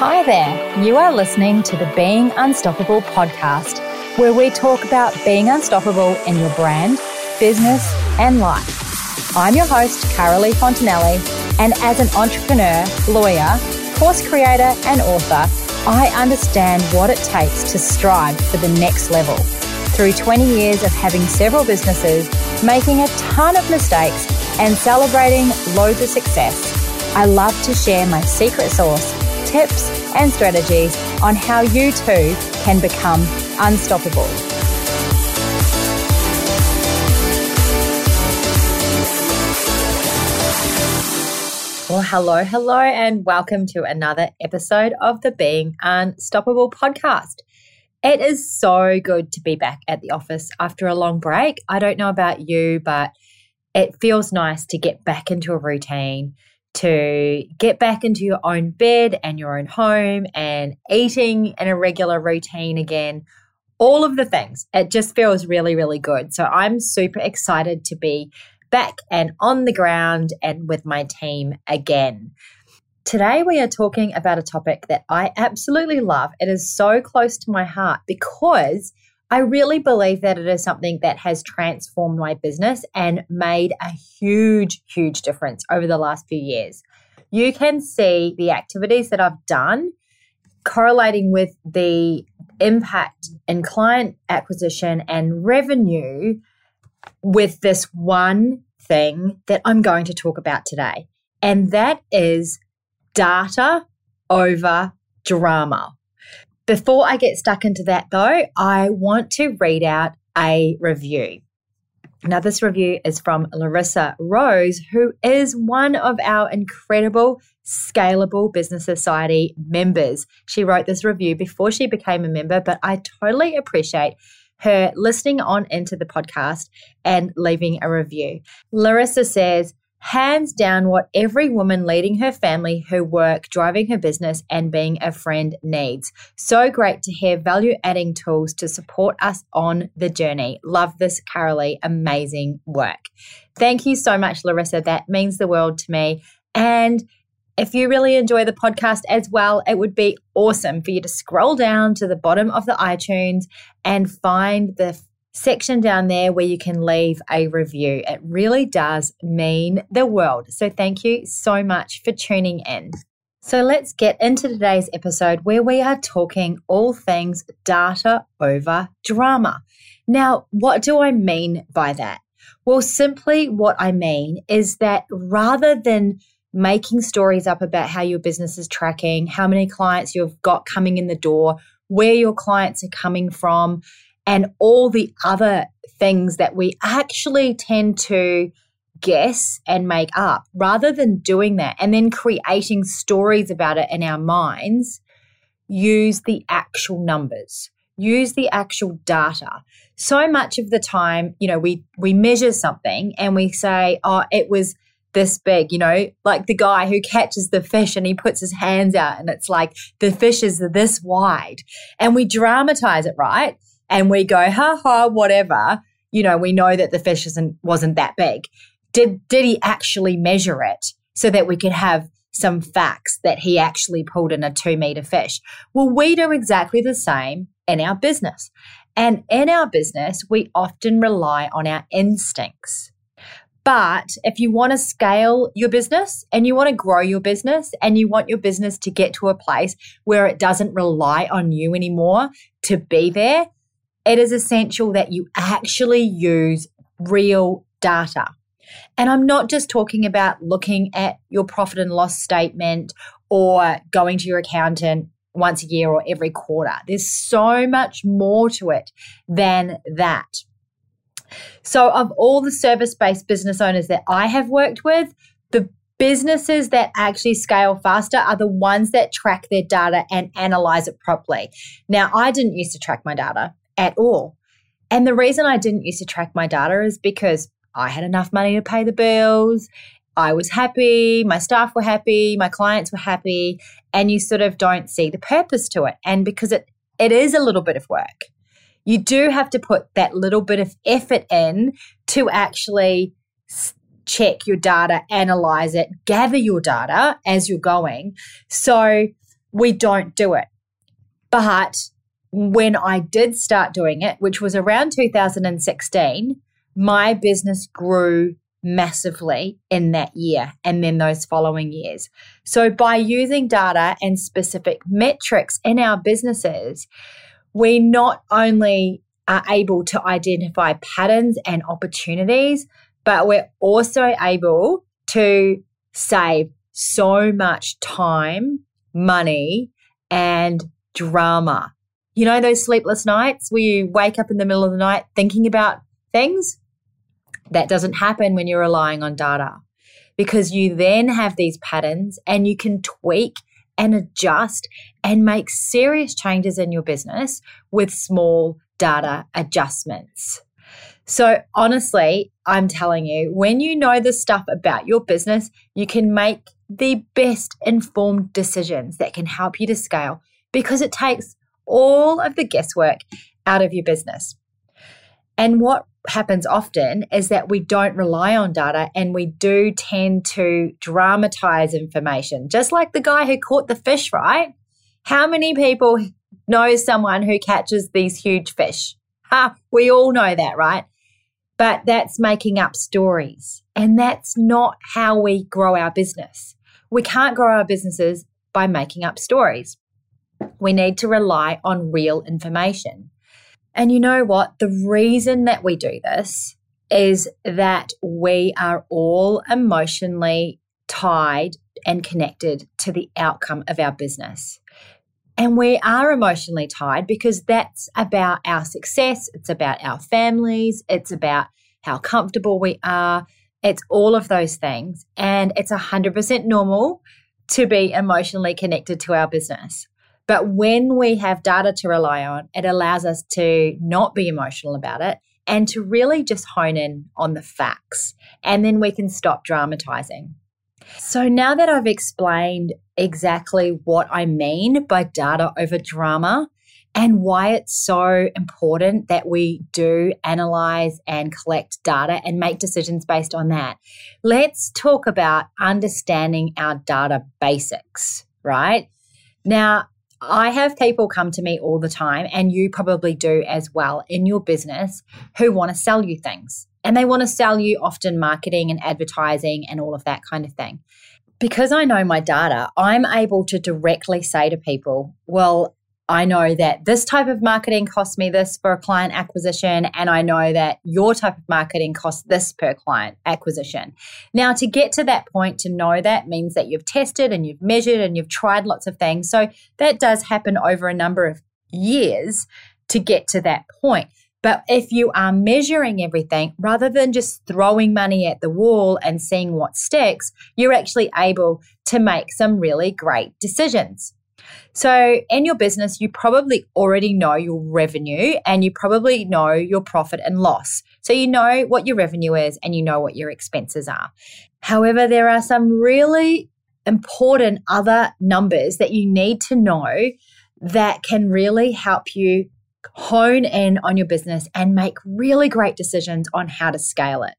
Hi there. You are listening to the Being Unstoppable podcast, where we talk about being unstoppable in your brand, business, and life. I'm your host, Carolee Fontanelli, and as an entrepreneur, lawyer, course creator, and author, I understand what it takes to strive for the next level. Through 20 years of having several businesses, making a ton of mistakes, and celebrating loads of success, I love to share my secret sauce tips and strategies on how you too can become unstoppable. Well, hello, hello, and welcome to another episode of the Being Unstoppable podcast. It is so good to be back at the office after a long break. I don't know about you, but it feels nice to get back into a routine, to get back into your own bed and your own home and eating in a regular routine again. All of the things. It just feels really, really good. So I'm super excited to be back and on the ground and with my team again. Today, we are talking about a topic that I absolutely love. It is so close to my heart because I really believe that it is something that has transformed my business and made a huge, huge difference over the last few years. You can see the activities that I've done correlating with the impact in client acquisition and revenue with this one thing that I'm going to talk about today. And that is data over drama. Before I get stuck into that, though, I want to read out a review. Now, this review is from Larissa Rose, who is one of our incredible Scalable Business Society members. She wrote this review before she became a member, but I totally appreciate her listening on into the podcast and leaving a review. Larissa says, hands down what every woman leading her family, her work, driving her business, and being a friend needs. So great to hear value adding tools to support us on the journey. Love this, Carolee. Amazing work. Thank you so much, Larissa. That means the world to me. And if you really enjoy the podcast as well, it would be awesome for you to scroll down to the bottom of the iTunes and find the section down there where you can leave a review. It really does mean the world. So, thank you so much for tuning in. So, let's get into today's episode where we are talking all things data over drama. Now, what do I mean by that? Well, simply what I mean is that rather than making stories up about how your business is tracking, how many clients you've got coming in the door, where your clients are coming from, and all the other things that we actually tend to guess and make up rather than doing that and then creating stories about it in our minds use the actual numbers use the actual data. So much of the time you know we we measure something and we say oh it was this big you know like the guy who catches the fish and he puts his hands out and it's like the fish is this wide. And we dramatize it right and we go, ha ha, whatever, you know, we know that the fish isn't wasn't that big. Did did he actually measure it so that we could have some facts that he actually pulled in a two meter fish? Well, we do exactly the same in our business. And in our business, we often rely on our instincts. But if you want to scale your business and you want to grow your business and you want your business to get to a place where it doesn't rely on you anymore to be there, it is essential that you actually use real data. And I'm not just talking about looking at your profit and loss statement or going to your accountant once a year or every quarter. There's so much more to it than that. So, of all the service based business owners that I have worked with, the businesses that actually scale faster are the ones that track their data and analyze it properly. Now, I didn't used to track my data at all. And the reason I didn't used to track my data is because I had enough money to pay the bills. I was happy, my staff were happy, my clients were happy, and you sort of don't see the purpose to it. And because it it is a little bit of work. You do have to put that little bit of effort in to actually check your data, analyze it, gather your data as you're going. So we don't do it. But when I did start doing it, which was around 2016, my business grew massively in that year and then those following years. So, by using data and specific metrics in our businesses, we not only are able to identify patterns and opportunities, but we're also able to save so much time, money, and drama. You know, those sleepless nights where you wake up in the middle of the night thinking about things? That doesn't happen when you're relying on data because you then have these patterns and you can tweak and adjust and make serious changes in your business with small data adjustments. So, honestly, I'm telling you, when you know the stuff about your business, you can make the best informed decisions that can help you to scale because it takes all of the guesswork out of your business. And what happens often is that we don't rely on data and we do tend to dramatize information. Just like the guy who caught the fish, right? How many people know someone who catches these huge fish? Ha, we all know that, right? But that's making up stories. And that's not how we grow our business. We can't grow our businesses by making up stories. We need to rely on real information. And you know what? The reason that we do this is that we are all emotionally tied and connected to the outcome of our business. And we are emotionally tied because that's about our success, it's about our families, it's about how comfortable we are, it's all of those things. And it's 100% normal to be emotionally connected to our business. But when we have data to rely on, it allows us to not be emotional about it and to really just hone in on the facts. And then we can stop dramatizing. So now that I've explained exactly what I mean by data over drama and why it's so important that we do analyze and collect data and make decisions based on that, let's talk about understanding our data basics, right? Now, I have people come to me all the time, and you probably do as well in your business, who want to sell you things. And they want to sell you often marketing and advertising and all of that kind of thing. Because I know my data, I'm able to directly say to people, well, I know that this type of marketing costs me this for a client acquisition, and I know that your type of marketing costs this per client acquisition. Now, to get to that point, to know that means that you've tested and you've measured and you've tried lots of things. So that does happen over a number of years to get to that point. But if you are measuring everything rather than just throwing money at the wall and seeing what sticks, you're actually able to make some really great decisions. So, in your business, you probably already know your revenue and you probably know your profit and loss. So, you know what your revenue is and you know what your expenses are. However, there are some really important other numbers that you need to know that can really help you hone in on your business and make really great decisions on how to scale it.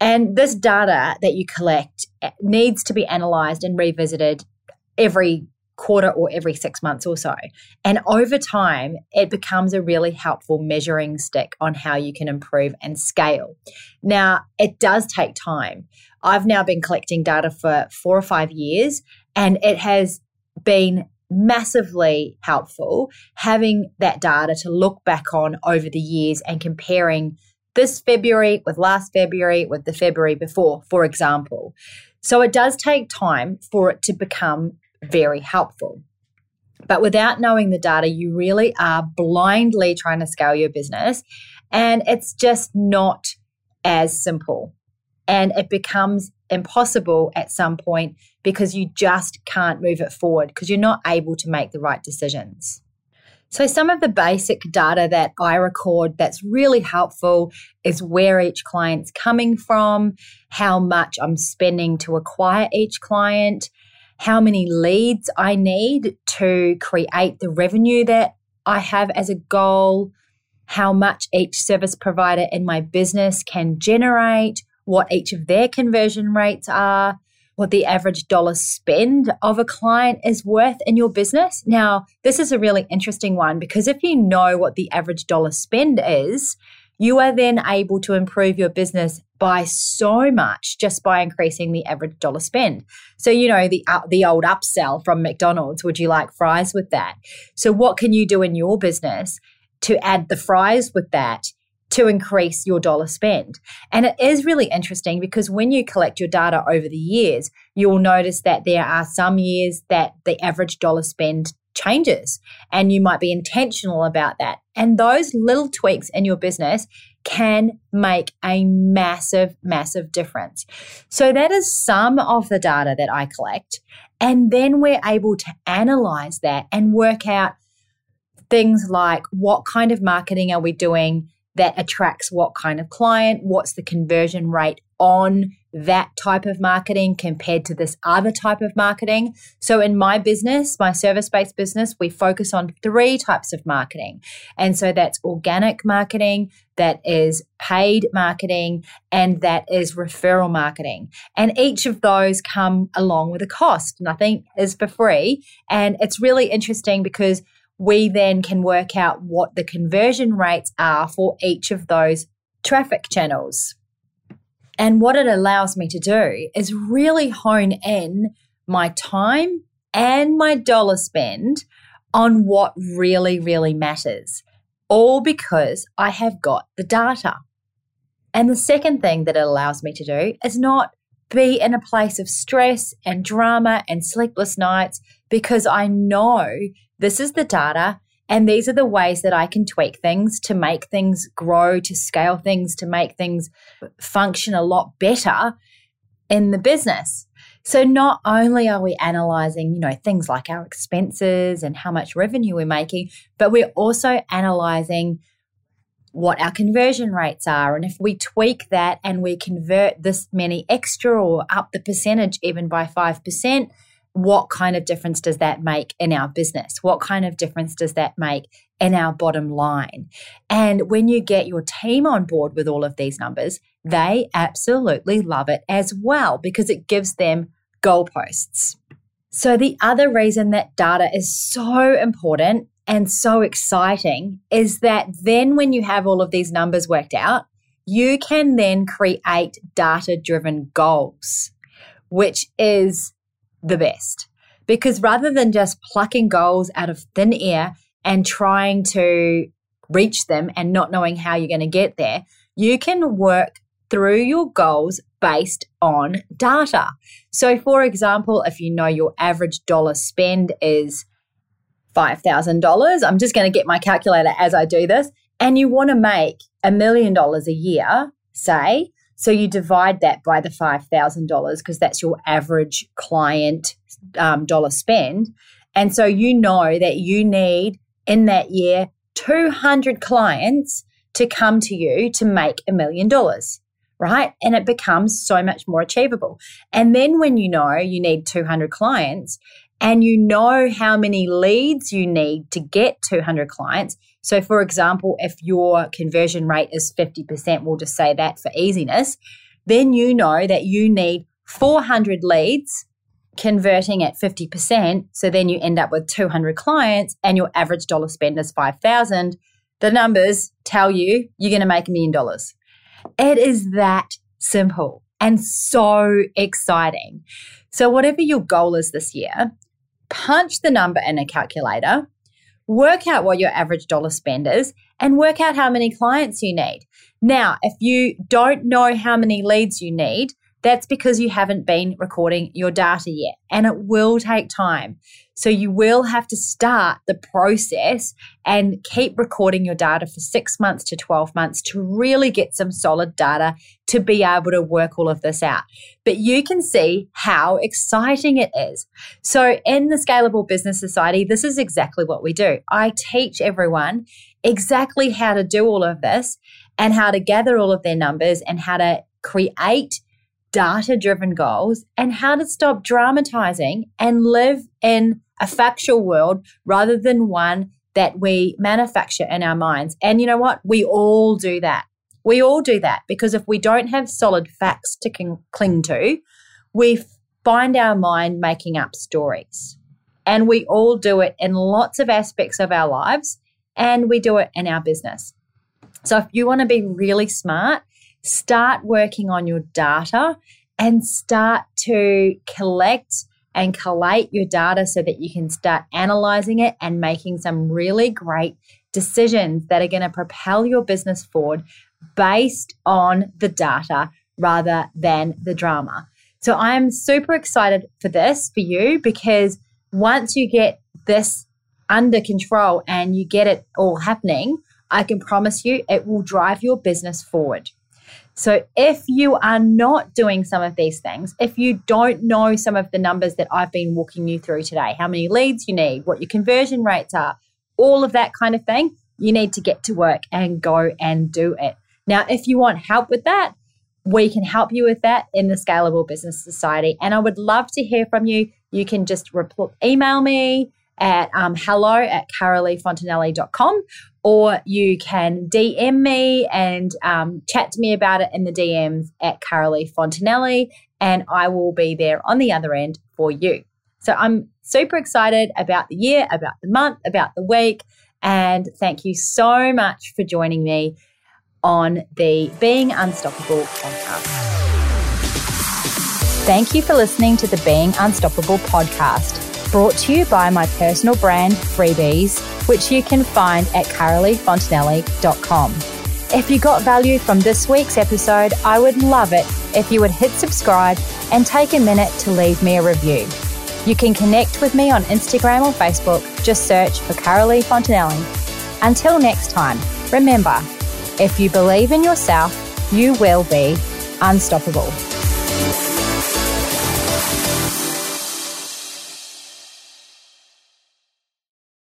And this data that you collect eh, needs to be analyzed and revisited every quarter or every six months or so. And over time, it becomes a really helpful measuring stick on how you can improve and scale. Now, it does take time. I've now been collecting data for four or five years, and it has been massively helpful having that data to look back on over the years and comparing this February with last February with the February before, for example. So it does take time for it to become very helpful. But without knowing the data, you really are blindly trying to scale your business. And it's just not as simple. And it becomes impossible at some point because you just can't move it forward because you're not able to make the right decisions. So, some of the basic data that I record that's really helpful is where each client's coming from, how much I'm spending to acquire each client, how many leads I need to create the revenue that I have as a goal, how much each service provider in my business can generate, what each of their conversion rates are, what the average dollar spend of a client is worth in your business. Now, this is a really interesting one because if you know what the average dollar spend is, you are then able to improve your business by so much just by increasing the average dollar spend. So, you know, the uh, the old upsell from McDonald's, would you like fries with that? So, what can you do in your business to add the fries with that to increase your dollar spend. And it is really interesting because when you collect your data over the years, you'll notice that there are some years that the average dollar spend changes and you might be intentional about that. And those little tweaks in your business can make a massive, massive difference. So that is some of the data that I collect. And then we're able to analyze that and work out things like what kind of marketing are we doing that attracts what kind of client, what's the conversion rate on that type of marketing compared to this other type of marketing. So, in my business, my service based business, we focus on three types of marketing. And so that's organic marketing, that is paid marketing, and that is referral marketing. And each of those come along with a cost. Nothing is for free. And it's really interesting because we then can work out what the conversion rates are for each of those traffic channels. And what it allows me to do is really hone in my time and my dollar spend on what really, really matters, all because I have got the data. And the second thing that it allows me to do is not be in a place of stress and drama and sleepless nights because I know this is the data and these are the ways that I can tweak things to make things grow, to scale things, to make things function a lot better in the business. So not only are we analyzing, you know, things like our expenses and how much revenue we're making, but we're also analyzing what our conversion rates are. And if we tweak that and we convert this many extra or up the percentage even by 5%, what kind of difference does that make in our business? What kind of difference does that make in our bottom line? And when you get your team on board with all of these numbers, they absolutely love it as well because it gives them goalposts. So, the other reason that data is so important and so exciting is that then when you have all of these numbers worked out, you can then create data driven goals, which is the best. Because rather than just plucking goals out of thin air and trying to reach them and not knowing how you're going to get there, you can work through your goals based on data. So, for example, if you know your average dollar spend is $5,000, I'm just going to get my calculator as I do this, and you want to make a million dollars a year, say, so you divide that by the $5,000 because that's your average client um, dollar spend. And so you know that you need in that year 200 clients to come to you to make a million dollars, right? And it becomes so much more achievable. And then when you know you need 200 clients and you know how many leads you need to get 200 clients, so, for example, if your conversion rate is 50%, we'll just say that for easiness, then you know that you need 400 leads converting at 50%. So then you end up with 200 clients and your average dollar spend is 5,000. The numbers tell you you're going to make a million dollars. It is that simple and so exciting. So, whatever your goal is this year, punch the number in a calculator work out what your average dollar spend is and work out how many clients you need. Now, if you don't know how many leads you need, that's because you haven't been recording your data yet, and it will take time. So, you will have to start the process and keep recording your data for six months to 12 months to really get some solid data to be able to work all of this out. But you can see how exciting it is. So, in the Scalable Business Society, this is exactly what we do. I teach everyone exactly how to do all of this and how to gather all of their numbers and how to create data driven goals and how to stop dramatizing and live in a factual world rather than one that we manufacture in our minds. And you know what? We all do that. We all do that because if we don't have solid facts to cling to, we find our mind making up stories. And we all do it in lots of aspects of our lives, and we do it in our business. So if you want to be really smart, start working on your data and start to collect and collate your data so that you can start analyzing it and making some really great decisions that are going to propel your business forward based on the data rather than the drama. So I'm super excited for this for you because once you get this under control and you get it all happening, I can promise you it will drive your business forward. So, if you are not doing some of these things, if you don't know some of the numbers that I've been walking you through today, how many leads you need, what your conversion rates are, all of that kind of thing, you need to get to work and go and do it. Now, if you want help with that, we can help you with that in the Scalable Business Society. And I would love to hear from you. You can just repl- email me at um, hello at caroleefontanelli.com or you can DM me and um, chat to me about it in the DMs at Carolee Fontanelli, and I will be there on the other end for you. So I'm super excited about the year, about the month, about the week, and thank you so much for joining me on the Being Unstoppable podcast. Thank you for listening to the Being Unstoppable podcast, brought to you by my personal brand, Freebies, which you can find at caroleefontanelli.com. If you got value from this week's episode, I would love it if you would hit subscribe and take a minute to leave me a review. You can connect with me on Instagram or Facebook. Just search for Carolee Fontanelli. Until next time, remember if you believe in yourself, you will be unstoppable.